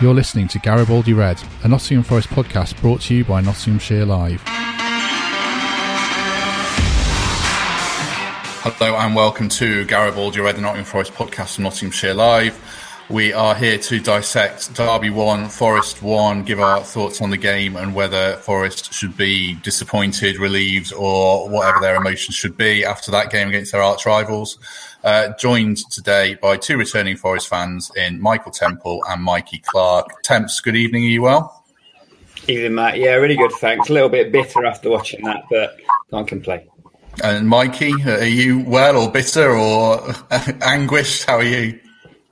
You're listening to Garibaldi Red, a Nottingham Forest podcast brought to you by Nottinghamshire Live. Hello and welcome to Garibaldi Red, the Nottingham Forest podcast from Nottinghamshire Live. We are here to dissect Derby 1, Forest 1, give our thoughts on the game and whether Forest should be disappointed, relieved, or whatever their emotions should be after that game against their arch rivals. Uh, joined today by two returning Forest fans in Michael Temple and Mikey Clark. Temps, good evening. Are you well? Evening, Matt. Yeah, really good. Thanks. A little bit bitter after watching that, but can't complain. And Mikey, are you well or bitter or anguished? How are you?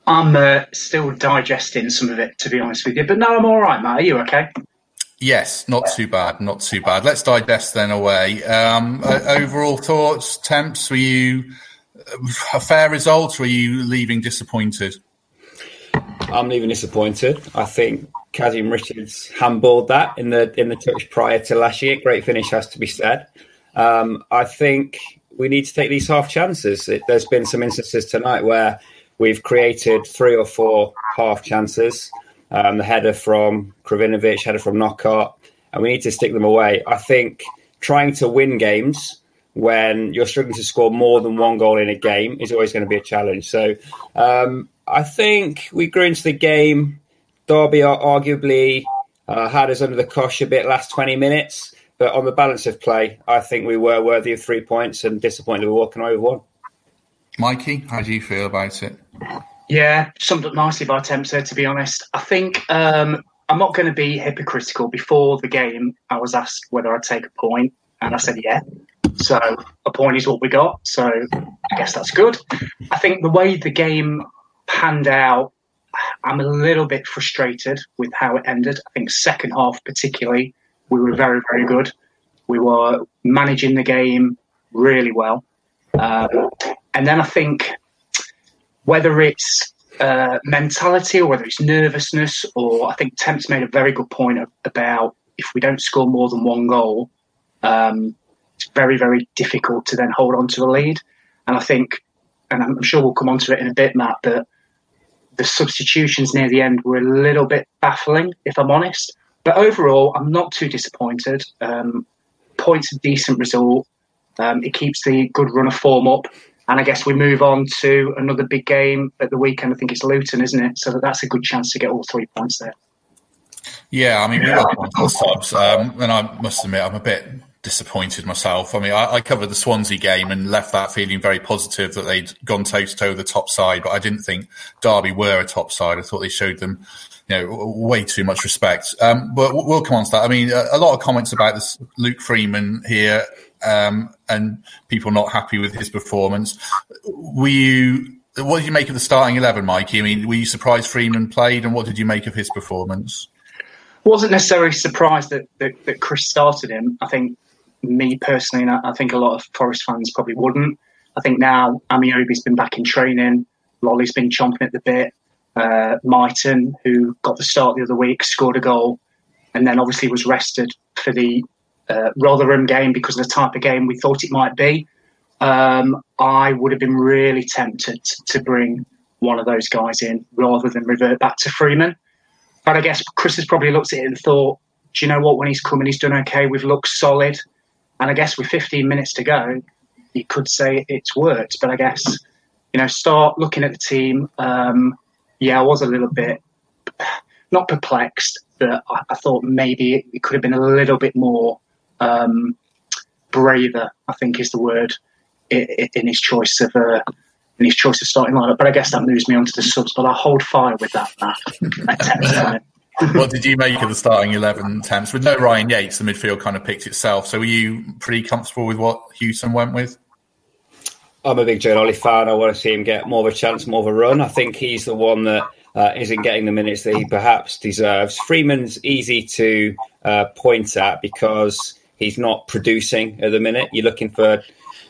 I'm uh, still digesting some of it, to be honest with you. But no, I'm all right, Matt. Are you okay? Yes, not too bad, not too bad. Let's digest then away. Um, uh, overall thoughts, temps. Were you a fair result, or are you leaving disappointed? I'm leaving disappointed. I think Kazim Richards handballed that in the in the touch prior to last year. Great finish has to be said. Um, I think we need to take these half chances. It, there's been some instances tonight where We've created three or four half chances. Um, the header from Krovinovic, header from Knockaert, and we need to stick them away. I think trying to win games when you're struggling to score more than one goal in a game is always going to be a challenge. So um, I think we grew into the game. Derby arguably uh, had us under the cosh a bit last 20 minutes, but on the balance of play, I think we were worthy of three points and disappointed we were walking away with one. Mikey, how do you feel about it? Yeah, summed up nicely by Tempter, to be honest. I think um, I'm not going to be hypocritical. Before the game, I was asked whether I'd take a point, and I said yeah. So a point is what we got. So I guess that's good. I think the way the game panned out, I'm a little bit frustrated with how it ended. I think second half particularly, we were very, very good. We were managing the game really well. Um, and then I think whether it's uh, mentality or whether it's nervousness, or I think Temps made a very good point about if we don't score more than one goal, um, it's very, very difficult to then hold on to a lead. And I think, and I'm sure we'll come on to it in a bit, Matt, that the substitutions near the end were a little bit baffling, if I'm honest. But overall, I'm not too disappointed. Um, points a decent result. Um, it keeps the good run of form up. And I guess we move on to another big game at the weekend. I think it's Luton, isn't it? So that's a good chance to get all three points there. Yeah, I mean, we were on subs, um, and I must admit, I'm a bit disappointed myself. I mean, I, I, covered the Swansea game and left that feeling very positive that they'd gone toe to toe with the top side, but I didn't think Derby were a top side. I thought they showed them, you know, way too much respect. Um, but we'll come on to that. I mean, a, a lot of comments about this Luke Freeman here um, and people not happy with his performance. Were you? What did you make of the starting eleven, Mikey? I mean, were you surprised Freeman played, and what did you make of his performance? Wasn't necessarily surprised that, that, that Chris started him. I think me personally, and I think a lot of Forest fans probably wouldn't. I think now Ameobi's been back in training. Lolley's been chomping at the bit. Uh, Mighten, who got the start the other week, scored a goal, and then obviously was rested for the uh, Rotherham game because of the type of game we thought it might be, um, I would have been really tempted to bring one of those guys in rather than revert back to Freeman. But I guess Chris has probably looked at it and thought, do you know what? When he's coming, he's done okay. We've looked solid. And I guess with 15 minutes to go, you could say it's worked. But I guess, you know, start looking at the team. Um, yeah, I was a little bit, not perplexed, but I, I thought maybe it could have been a little bit more um, braver, I think is the word, in, his choice of uh, in his choice of starting lineup. But I guess that moves me on to the subs. But I hold fire with that. that what did you make of the starting eleven temps with no Ryan Yates? The midfield kind of picked itself. So were you pretty comfortable with what Hughton went with? I'm a big Joe Lolley fan. I want to see him get more of a chance, more of a run. I think he's the one that uh, not getting the minutes that he perhaps deserves. Freeman's easy to uh, point at because he's not producing at the minute. You're looking for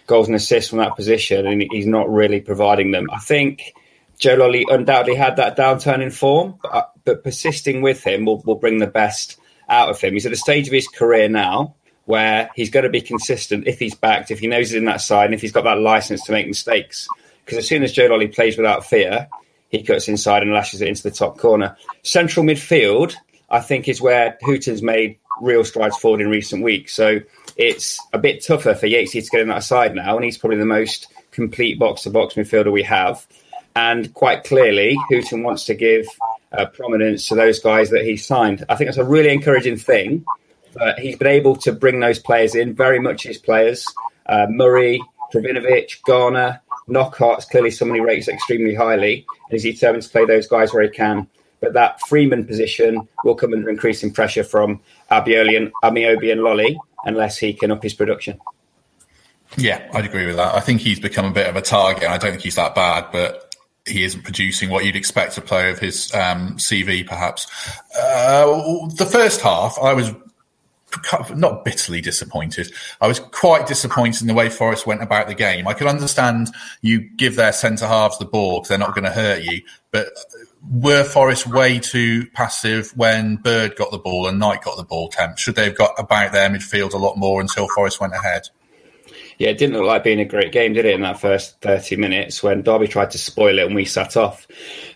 goals and assists from that position, and he's not really providing them. I think Joe Lolley undoubtedly had that downturn in form, but, uh, but persisting with him will, will bring the best out of him. He's at a stage of his career now where he's going to be consistent if he's backed, if he knows he's in that side, and if he's got that license to make mistakes. Because as soon as Joe Lolley plays without fear, he cuts inside and lashes it into the top corner. Central midfield, I think, is where Hughton's made real strides forward in recent weeks. So it's a bit tougher for Yatesy to get in that side now, and he's probably the most complete box to box midfielder we have. And quite clearly, Hughton wants to give uh, prominence to those guys that he signed. I think that's a really encouraging thing. But he's been able to bring those players in, very much his players. Uh, Murray, Krovinovic, Garner, Knockaert's clearly someone he rates extremely highly, and he's determined to play those guys where he can. But that Freeman position will come under increasing pressure from Ameobi and Lolley unless he can up his production. Yeah, I'd agree with that. I think he's become a bit of a target. I don't think he's that bad, but he isn't producing what you'd expect a player of his um, CV, perhaps. Uh, the first half, I was not bitterly disappointed. I was quite disappointed in the way Forest went about the game. I can understand you give their centre halves the ball because they're not going to hurt you, but were Forest way too passive when Bird got the ball and Knight got the ball? Temp should they have got about their midfield a lot more until Forest went ahead? Yeah, it didn't look like being a great game, did it, in that first 30 minutes when Derby tried to spoil it and we sat off.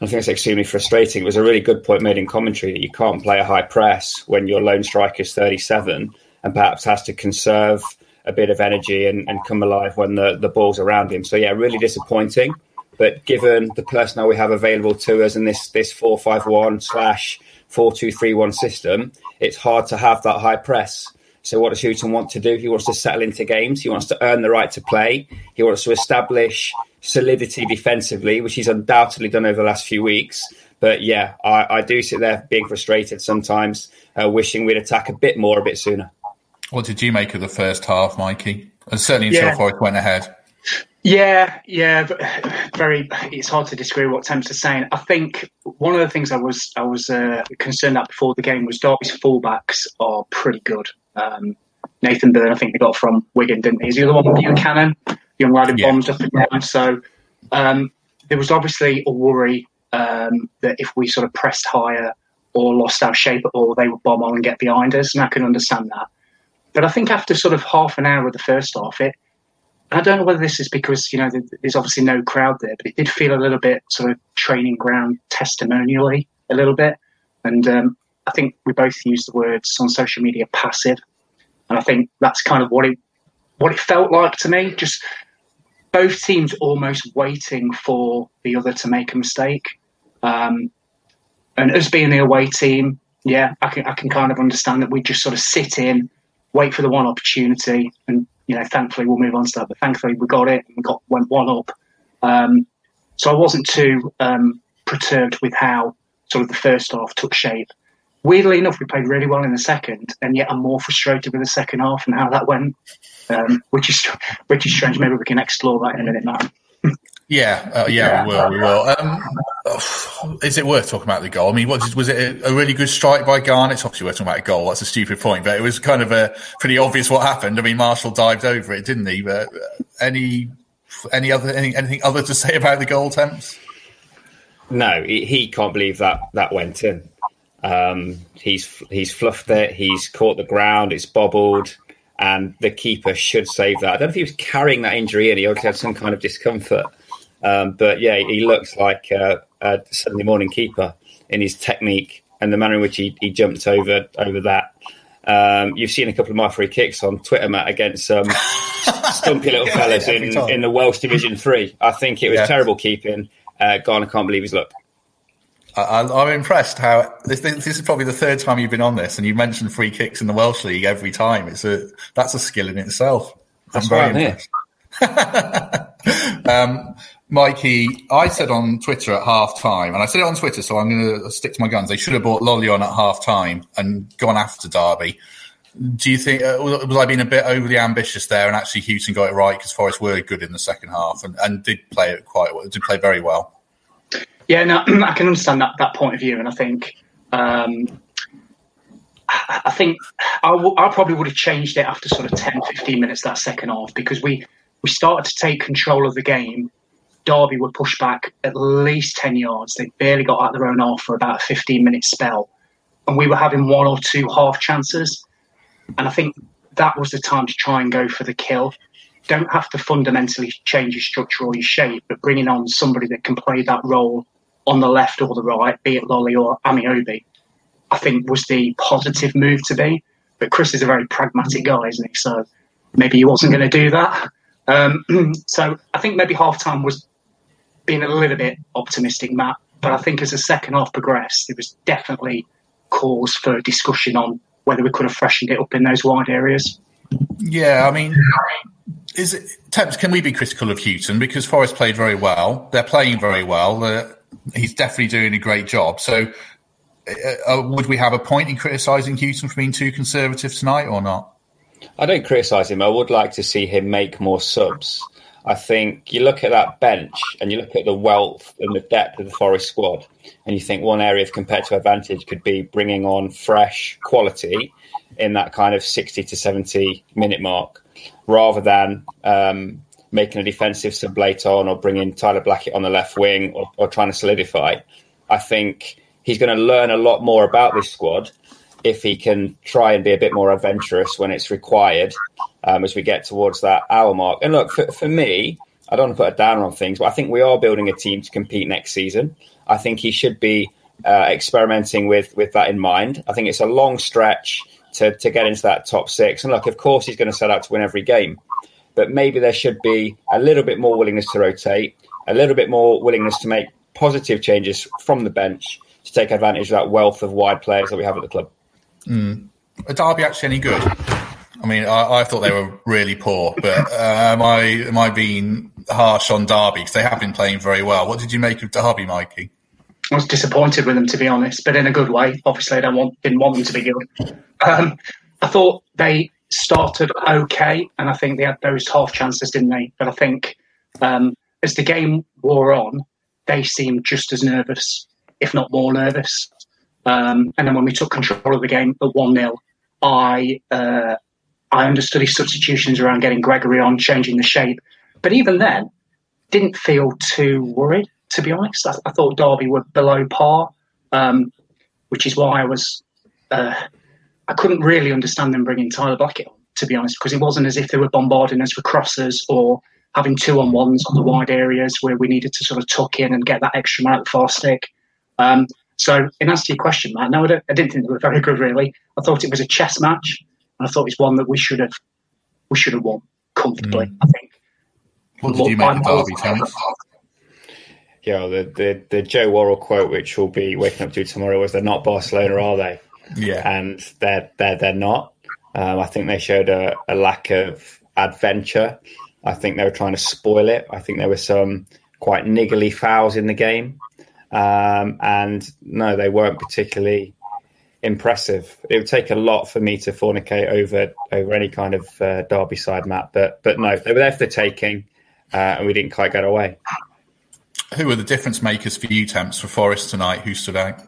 I think it's extremely frustrating. It was a really good point made in commentary that you can't play a high press when your lone striker is 37 and perhaps has to conserve a bit of energy and, and come alive when the, the ball's around him. So, yeah, really disappointing. But given the personnel we have available to us in this this four five one slash four two three one system, it's hard to have that high press. So what does Hughton want to do? He wants to settle into games. He wants to earn the right to play. He wants to establish solidity defensively, which he's undoubtedly done over the last few weeks. But yeah, I, I do sit there being frustrated sometimes, uh, wishing we'd attack a bit more, a bit sooner. What did you make of the first half, Mikey? And certainly until yeah. Forest went ahead. Yeah, yeah, very. It's hard to disagree with what Temps is saying. I think one of the things I was I was uh, concerned at before the game was Derby's fullbacks are pretty good. Um, Nathan Byrne, I think they got from Wigan, didn't he? Is the other one with Buchanan, young lad who yeah. bombs up and down. So um, there was obviously a worry um, that if we sort of pressed higher or lost our shape at all, they would bomb on and get behind us, and I can understand that. But I think after sort of half an hour of the first half, it I don't know whether this is because you know there's obviously no crowd there, but it did feel a little bit sort of training ground testimonially a little bit, and um, I think we both used the words on social media passive, and I think that's kind of what it what it felt like to me. Just both teams almost waiting for the other to make a mistake, um, and us being the away team, yeah, I can I can kind of understand that we just sort of sit in, wait for the one opportunity, and you know, thankfully we'll move on to that. But thankfully we got it and got went one up. Um, so I wasn't too um, perturbed with how sort of the first half took shape. Weirdly enough, we played really well in the second, and yet I'm more frustrated with the second half and how that went, um, which is which is strange. Maybe we can explore that in a minute, Matt. Yeah, uh, yeah, we will. We will. Um, is it worth talking about the goal? I mean, was, was it a, really good strike by Garner? It's obviously worth talking about a goal. That's a stupid point, but it was kind of a pretty obvious what happened. I mean, Marshall dived over it, didn't he? But any any other any, anything other to say about the goal attempts? No, he, he can't believe that that went in. Um, he's he's fluffed it. He's caught the ground. It's bobbled and the keeper should save that. I don't know if he was carrying that injury in. He obviously had some kind of discomfort. Um, but yeah, he looks like a, a, Sunday morning keeper in his technique and the manner in which he, he jumped over over that. Um, you've seen a couple of my free kicks on Twitter, Matt, against some stumpy little fellas in, in the Welsh Division Three. I think it was yeah. terrible keeping. Uh, Garner can't believe his luck. I, am impressed how this, this, is probably the third time you've been on this, and you mentioned free kicks in the Welsh League every time. It's a that's a skill in itself. That's I'm very impressed. um, Mikey, I said on Twitter at half time, and I said it on Twitter, so I'm going to stick to my guns. They should have bought Lolley on at half time and gone after Derby. Do you think, uh, was I being a bit overly ambitious there? And actually, Hughton got it right because Forest were good in the second half and, and did play it quite well, did play very well. Yeah, no, I can understand that, that point of view. And I think, um, I think I, w- I probably would have changed it after sort of 10, 15 minutes that second half because we, we started to take control of the game Derby were pushed back at least 10 yards. They barely got out their own half for about a 15 minute spell. And we were having one or two half chances. And I think that was the time to try and go for the kill. Don't have to fundamentally change your structure or your shape, but bringing on somebody that can play that role on the left or the right, be it Lolley or Ameobi, I think was the positive move to be. But Chris is a very pragmatic guy, isn't he? So maybe he wasn't going to do that. Um, so I think maybe half time was being a little bit optimistic, Matt. But I think as the second half progressed, there was definitely cause for discussion on whether we could have freshened it up in those wide areas. Yeah, I mean, is it Temps? Can we be critical of Hughton because Forest played very well? They're playing very well. Uh, he's definitely doing a great job. So, uh, uh, would we have a point in criticising Hughton for being too conservative tonight or not? I don't criticise him. I would like to see him make more subs. I think you look at that bench and you look at the wealth and the depth of the Forest squad, and you think one area of competitive advantage could be bringing on fresh quality in that kind of 60 to 70 minute mark rather than um, making a defensive sub late on or bringing Tyler Blackett on the left wing or, or trying to solidify. I think he's going to learn a lot more about this squad if he can try and be a bit more adventurous when it's required um, as we get towards that hour mark. And look, for, for me, I don't want to put a downer on things, but I think we are building a team to compete next season. I think he should be uh, experimenting with with that in mind. I think it's a long stretch to, to get into that top six. And look, of course, he's going to set out to win every game, but maybe there should be a little bit more willingness to rotate, a little bit more willingness to make positive changes from the bench to take advantage of that wealth of wide players that we have at the club. Mm. Are Derby actually any good? I mean, I, I, thought they were really poor, but uh, am I am I being harsh on Derby because they have been playing very well? What did you make of Derby, Mikey? I was disappointed with them to be honest, but in a good way. Obviously, I don't want didn't want them to be good. Um, I thought they started okay, and I think they had those half chances, didn't they? But I think um, as the game wore on, they seemed just as nervous, if not more nervous. Um, and then when we took control of the game at one 0 I uh, I understood his substitutions around getting Gregory on, changing the shape. But even then, didn't feel too worried, to be honest. I, I thought Derby were below par, um, which is why I was. Uh, I couldn't really understand them bringing Tyler Blackett on, to be honest, because it wasn't as if they were bombarding us with crosses or having two on ones on the wide areas where we needed to sort of tuck in and get that extra man at the far stick. Um, so, in answer to your question, Matt, no, I, I didn't think they were very good, really. I thought it was a chess match and I thought it's one that we should have we should have won comfortably. Mm. I think. What did you make of Derby, Thomas? Yeah, the, the the Joe Worrall quote, which we'll be waking up to tomorrow, was "They're not Barcelona, are they?" Yeah, and they're they're they're not. Um, I think they showed a, a lack of adventure. I think they were trying to spoil it. I think there were some quite niggly fouls in the game, um, and no, they weren't particularly impressive. It would take a lot for me to fornicate over over any kind of uh, Derby side Matt, but but no, they were there for the taking, uh, and we didn't quite get away. Who were the difference makers for you, Temps, for Forest tonight? Who stood out?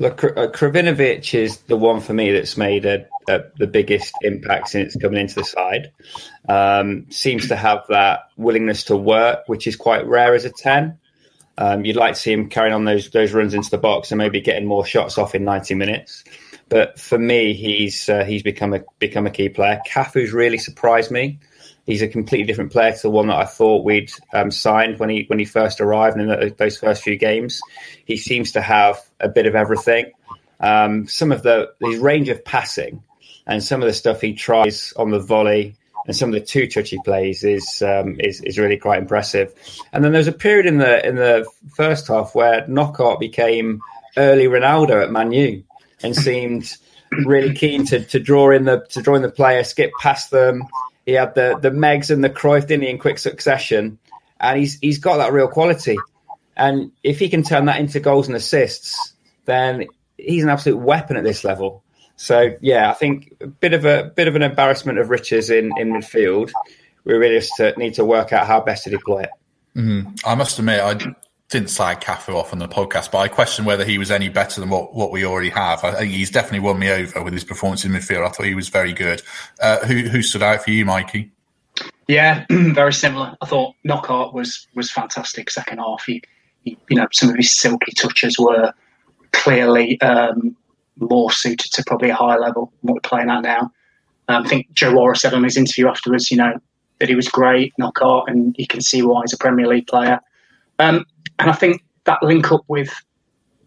Look, uh, Krovinovic is the one for me that's made a, a, the biggest impact since coming into the side. Um, seems to have that willingness to work, which is quite rare as a 10. Um, you'd like to see him carrying on those those runs into the box and maybe getting more shots off in 90 minutes. But for me, he's uh, he's become a become a key player. Cafu's really surprised me. He's a completely different player to the one that I thought we'd um, signed when he when he first arrived. And in those first few games, he seems to have a bit of everything. Um, some of the his range of passing and some of the stuff he tries on the volley and some of the two touchy plays is um, is is really quite impressive. And then there was a period in the in the first half where Knockaert became early Ronaldo at Manu and seemed really keen to, to draw in the to draw in the player, skip past them. He had the the Megs and the Cruyff didn't he, in quick succession, and he's he's got that real quality. And if he can turn that into goals and assists, then he's an absolute weapon at this level. So yeah, I think a bit of a bit of an embarrassment of riches in in midfield. We really just uh, need to work out how best to deploy it. Mm-hmm. I must admit, I didn't slag Cafu off on the podcast, but I question whether he was any better than what, what we already have. I think he's definitely won me over with his performance in midfield. I thought he was very good. Uh, who who stood out for you, Mikey? Yeah, very similar. I thought Knockaert was was fantastic second half. He, he, you know, some of his silky touches were clearly um, more suited to probably a higher level than what we're playing at now. Um, I think Joe Worrall said on his interview afterwards, you know, that he was great, Knockaert, and you can see why he's a Premier League player. Um, and I think that link up with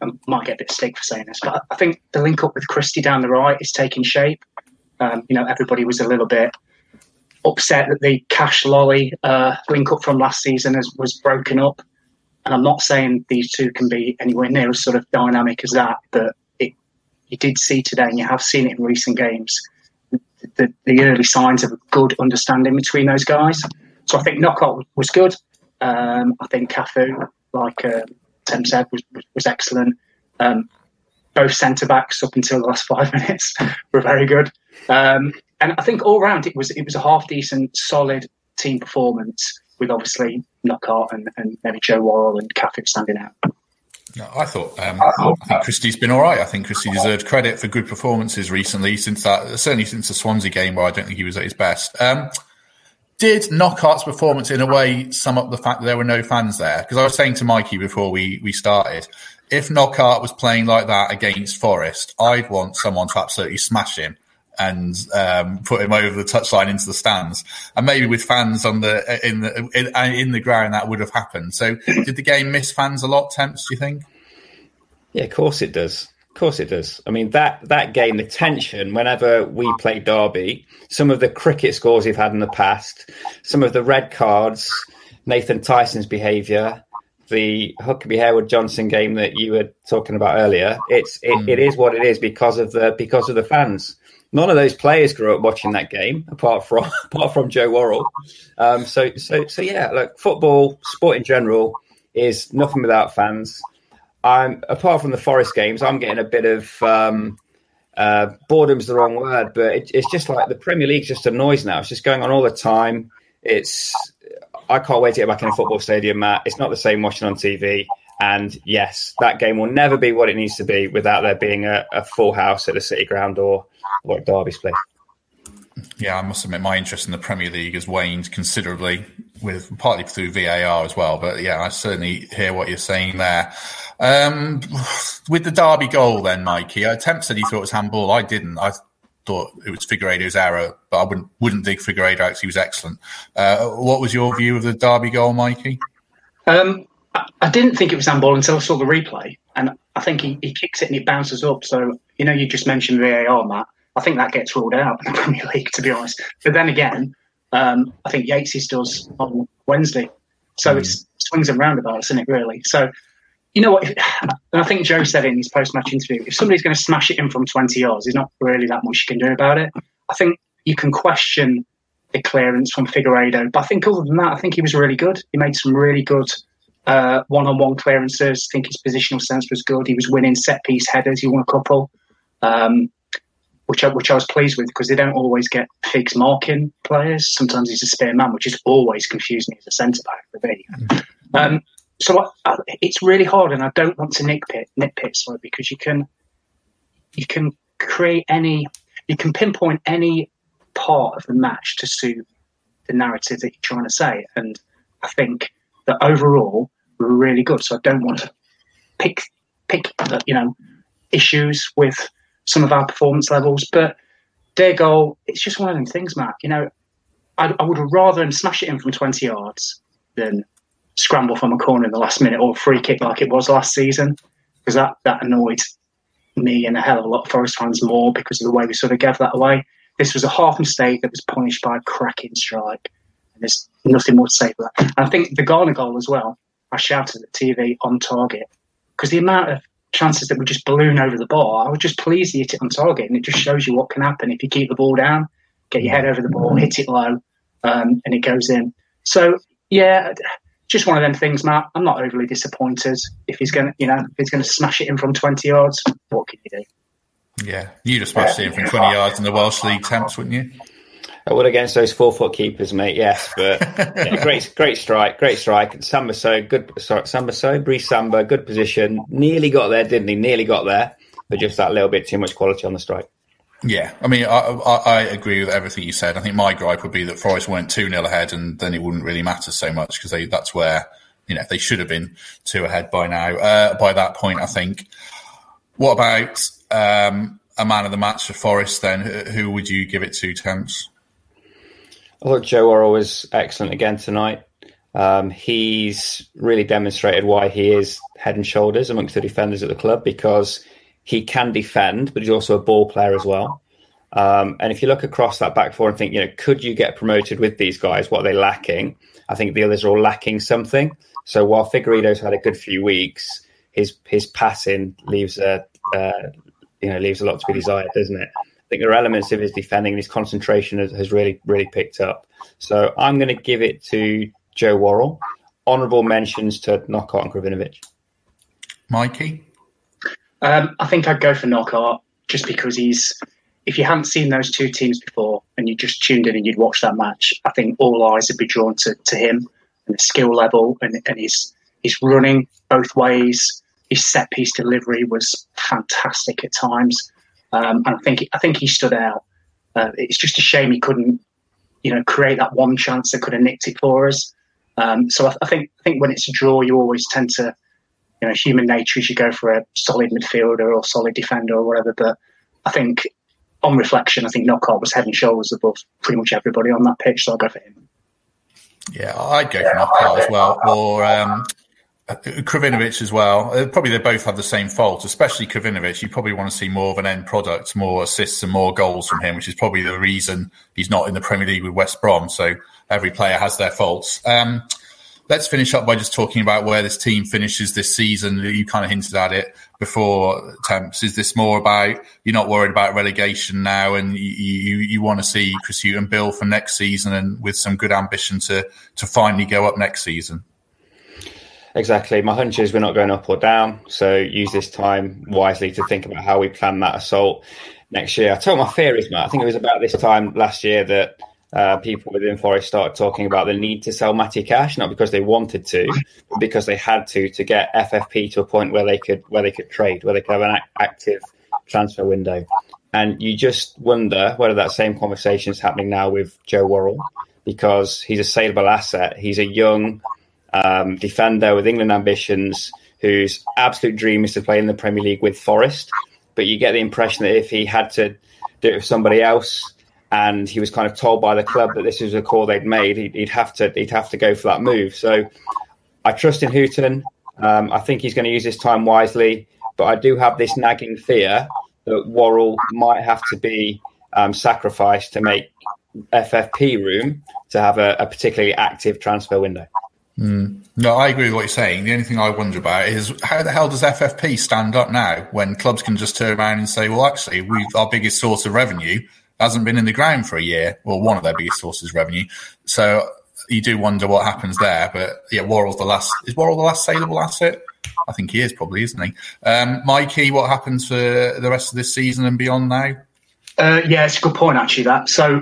I might get a bit stick for saying this, but I think the link up with Christie down the right is taking shape. Um, you know, everybody was a little bit upset that the Cash Lolley uh, link up from last season has, was broken up. And I'm not saying these two can be anywhere near as sort of dynamic as that, but you did see today, and you have seen it in recent games, the, the early signs of a good understanding between those guys. So I think Knockaert was good. Um, I think Cafu, like uh, Tim said, was, was, excellent. Um, both centre backs up until the last five minutes were very good. Um, and I think all round it was it was a half decent, solid team performance with obviously Knockaert and, and maybe Joe Worrall and Cafu standing out. No, I thought um, I think Christie's been all right. I think Christie deserves credit for good performances recently since that certainly since the Swansea game where I don't think he was at his best. Um, did Knockaert's performance in a way sum up the fact that there were no fans there? Because I was saying to Mikey before we, we started, if Knockaert was playing like that against Forest, I'd want someone to absolutely smash him and um, put him over the touchline into the stands. And maybe with fans on the in the in, in, the ground, that would have happened. So, did the game miss fans a lot? Temps, do you think? Yeah, of course it does. Of course it does. I mean that that game, the tension whenever we play Derby, some of the cricket scores we've had in the past, some of the red cards, Nathan Tyson's behaviour, the Huckerby Harewood Johnson game that you were talking about earlier. It's it, mm. it is what it is because of the because of the fans. None of those players grew up watching that game, apart from apart from Joe Worrall. Um, so so so yeah, look, football, sport in general, is nothing without fans. I'm apart from the Forest games, I'm getting a bit of um, uh, boredom's the wrong word, but it, it's just like the Premier League's just a noise now. It's just going on all the time. It's I can't wait to get back in a football stadium, Matt. It's not the same watching on TV. And yes, that game will never be what it needs to be without there being a, a full house at the City Ground or, or at Derby's place. Yeah, I must admit, my interest in the Premier League has waned considerably, with partly through VAR as well. But yeah, I certainly hear what you're saying there. Um, with the Derby goal, then, Mikey, I Temp said he thought it was handball. I didn't. I thought it was Figueiredo's error, but I wouldn't wouldn't dig Figueiredo out he was excellent. Uh, what was your view of the Derby goal, Mikey? Um, I, I, didn't think it was handball until I saw the replay, and I think he, he kicks it and it bounces up. So you know, you just mentioned VAR, Matt. I think that gets ruled out in the Premier League, to be honest. But then again, um, I think Yates's does on Wednesday, so mm. it's swings and roundabouts, isn't it? Really. So you know what? and I think Joe said in his post-match interview, if somebody's going to smash it in from 20 yards, there's not really that much you can do about it. I think you can question the clearance from Figueiredo, but I think other than that, I think he was really good. He made some really good uh, one-on-one clearances. I think his positional sense was good. He was winning set-piece headers. He won a couple, um, which I, which I was pleased with because they don't always get Figs marking players. Sometimes he's a spare man, which is always confused me as a centre back for me. Um, so I, it's really hard, and I don't want to nitpick, nitpick, sorry, because you can you can create any, you can pinpoint any part of the match to suit the narrative that you're trying to say, and I think that overall we're really good. So I don't want to pick pick uh, you know issues with some of our performance levels, but their goal, it's just one of them things, Matt. You know, I, I would rather smash it in from 20 yards than scramble from a corner in the last minute or free kick like it was last season because that, that annoyed me and a hell of a lot of Forest fans more because of the way we sort of gave that away. This was a half mistake that was punished by a cracking strike. There's nothing more to say for that. I think the Garner goal as well, I shouted at TV on target because the amount of chances that we just balloon over the ball, I was just pleased to hit it on target. And it just shows you what can happen if you keep the ball down, get your head over the ball, hit it low, um, and it goes in. So, yeah, just one of them things, Matt. I'm not overly disappointed if he's going to, you know, if he's going to smash it in from 20 yards. What can you do? Yeah, you'd have smashed yeah. it in from 20 yards in the Welsh League temps, wouldn't you? I would against those four foot keepers, mate. Yes, but yeah, great, great strike, great strike. Samba so good. Sorry, Samba so Brice Samba, good position. Nearly got there, didn't he? Nearly got there, but just that little bit too much quality on the strike. Yeah, I mean, I, I, I, agree with everything you said. I think my gripe would be that Forest went 2 0 ahead and then it wouldn't really matter so much because that's where, you know, they should have been two ahead by now, uh, by that point, I think. What about um, a man of the match for Forest then? Who would you give it to, Temps? I thought Joe Worrall was excellent again tonight. Um, he's really demonstrated why he is head and shoulders amongst the defenders at the club because he can defend, but he's also a ball player as well. Um, and if you look across that back four and think, you know, could you get promoted with these guys? What are they lacking? I think the others are all lacking something. So while Figueiredo's had a good few weeks, his his passing leaves a uh, you know leaves a lot to be desired, doesn't it? I think there are elements of his defending and his concentration has, has really really picked up. So I'm going to give it to Joe Worrall. Honourable mentions to Knockaert and Krovinovic. Mikey, um, I think I'd go for Knockaert just because he's. If you hadn't seen those two teams before and you just tuned in and you'd watch that match, I think all eyes would be drawn to, to him and the skill level and, and his his running both ways. His set piece delivery was fantastic at times, um, and I think I think he stood out. Uh, it's just a shame he couldn't, you know, create that one chance that could have nicked it for us. Um, so I, I, think I think when it's a draw, you always tend to, you know, human nature is you go for a solid midfielder or solid defender or whatever. But I think on reflection, I think Knockaert was head and shoulders above pretty much everybody on that pitch. So I'll go for him. Yeah, I'd go for Knockaert as well, or um, Krovinovic as well. Uh, probably they both have the same fault, especially Krovinovic. You probably want to see more of an end product, more assists and more goals from him, which is probably the reason he's not in the Premier League with West Brom. So every player has their faults. Um, let's finish up by just talking about where this team finishes this season. You kind of hinted at it before, Temps. Is this more about you're not worried about relegation now, and you you, you want to see Chris Hughton build for next season, and with some good ambition to to finally go up next season? Exactly. My hunch is we're not going up or down. So use this time wisely to think about how we plan that assault next year. I told my theories, Matt. I think it was about this time last year that uh, people within Forest started talking about the need to sell Matty Cash, not because they wanted to, but because they had to to get FFP to a point where they could where they could trade, where they could have an active transfer window. And you just wonder whether that same conversation is happening now with Joe Worrall, because he's a saleable asset. He's a young um, defender with England ambitions, whose absolute dream is to play in the Premier League with Forest. But you get the impression that if he had to do it with somebody else, and he was kind of told by the club that this was a call they'd made, he'd, he'd have to he'd have to go for that move. So I trust in Hughton. Um, I think he's going to use this time wisely, but I do have this nagging fear that Worrall might have to be um, sacrificed to make FFP room to have a, a particularly active transfer window. Mm. No, I agree with what you're saying. The only thing I wonder about is how the hell does FFP stand up now when clubs can just turn around and say, well, actually, we our biggest source of revenue hasn't been in the ground for a year, well, one of their biggest sources of revenue. So you do wonder what happens there. But yeah, Worrall's the last. Is Worrall the last saleable asset? I think he is probably, isn't he? Um, Mikey, what happens for the rest of this season and beyond now? Uh, yeah, it's a good point actually. That so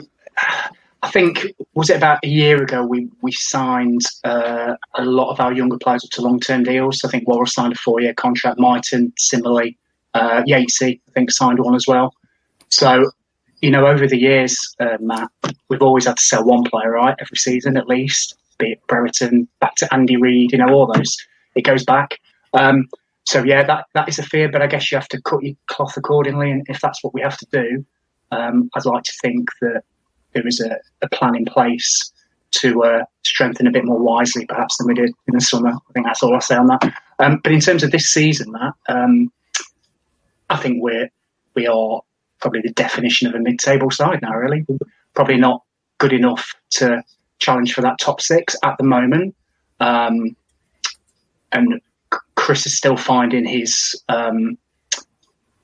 I think was it about a year ago we we signed uh, a lot of our younger players up to long term deals. I think Worrall signed a four year contract. Mighten similarly, uh, Yatesy I think signed one as well. So you know over the years, uh, Matt, we've always had to sell one player right every season at least. Be it Brereton, back to Andy Reid, you know all those. It goes back. Um, so yeah, that that is a fear, but I guess you have to cut your cloth accordingly, and if that's what we have to do, um, I'd like to think that there is a, a plan in place to uh, strengthen a bit more wisely, perhaps, than we did in the summer. I think that's all I'll say on that. Um, but in terms of this season, Matt, um, I think we're we are probably the definition of a mid-table side now. Really, probably not good enough to challenge for that top six at the moment. Um, and Chris is still finding his um,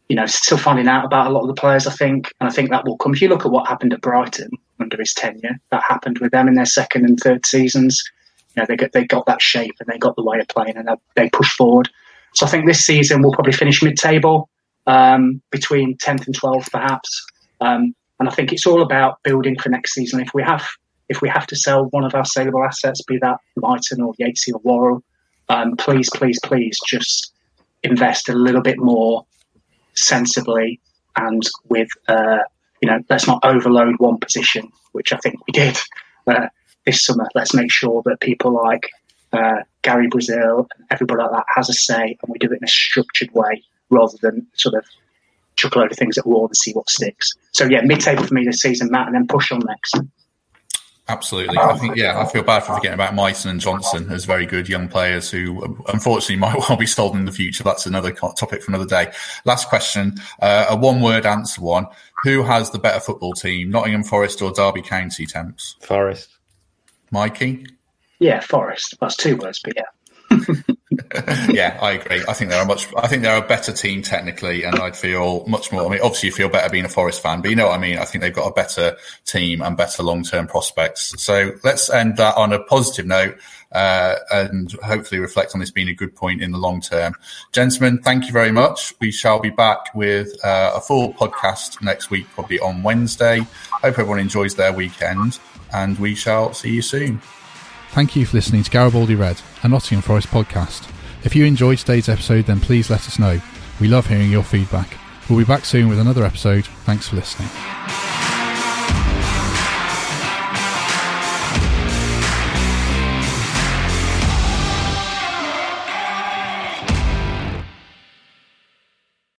you know, still finding out about a lot of the players, I think. And I think that will come. If you look at what happened at Brighton under his tenure, that happened with them in their second and third seasons. You know, they got, they got that shape and they got the way of playing and they pushed forward. So I think this season we'll probably finish mid table, um, between 10th and 12th, perhaps. Um, and I think it's all about building for next season. If we have if we have to sell one of our saleable assets, be that Mighten or Yatesy or Worrall, um, please, please, please just invest a little bit more sensibly and with uh, you know let's not overload one position, which I think we did uh, this summer. Let's make sure that people like uh, Gary Brazil and everybody like that has a say, and we do it in a structured way rather than sort of chuck a load of things at wall and see what sticks. So yeah, mid-table for me this season, Matt, and then push on next. Absolutely. I think, yeah, I feel bad for forgetting about Mighten and Johnson as very good young players who unfortunately might well be sold in the future. That's another topic for another day. Last question, uh, a one word answer one. Who has the better football team, Nottingham Forest or Derby County Temps? Forest. Mikey? Yeah, Forest. That's two words, but yeah. yeah, I agree. I think they're a much. I think they're a better team technically, and I'd feel much more. I mean, obviously, you feel better being a Forest fan, but you know what I mean. I think they've got a better team and better long term prospects. So let's end that on a positive note, uh, and hopefully reflect on this being a good point in the long term. Gentlemen, thank you very much. We shall be back with uh, a full podcast next week, probably on Wednesday. Hope everyone enjoys their weekend, and we shall see you soon. Thank you for listening to Garibaldi Red, a Nottingham Forest podcast. If you enjoyed today's episode, then please let us know. We love hearing your feedback. We'll be back soon with another episode. Thanks for listening.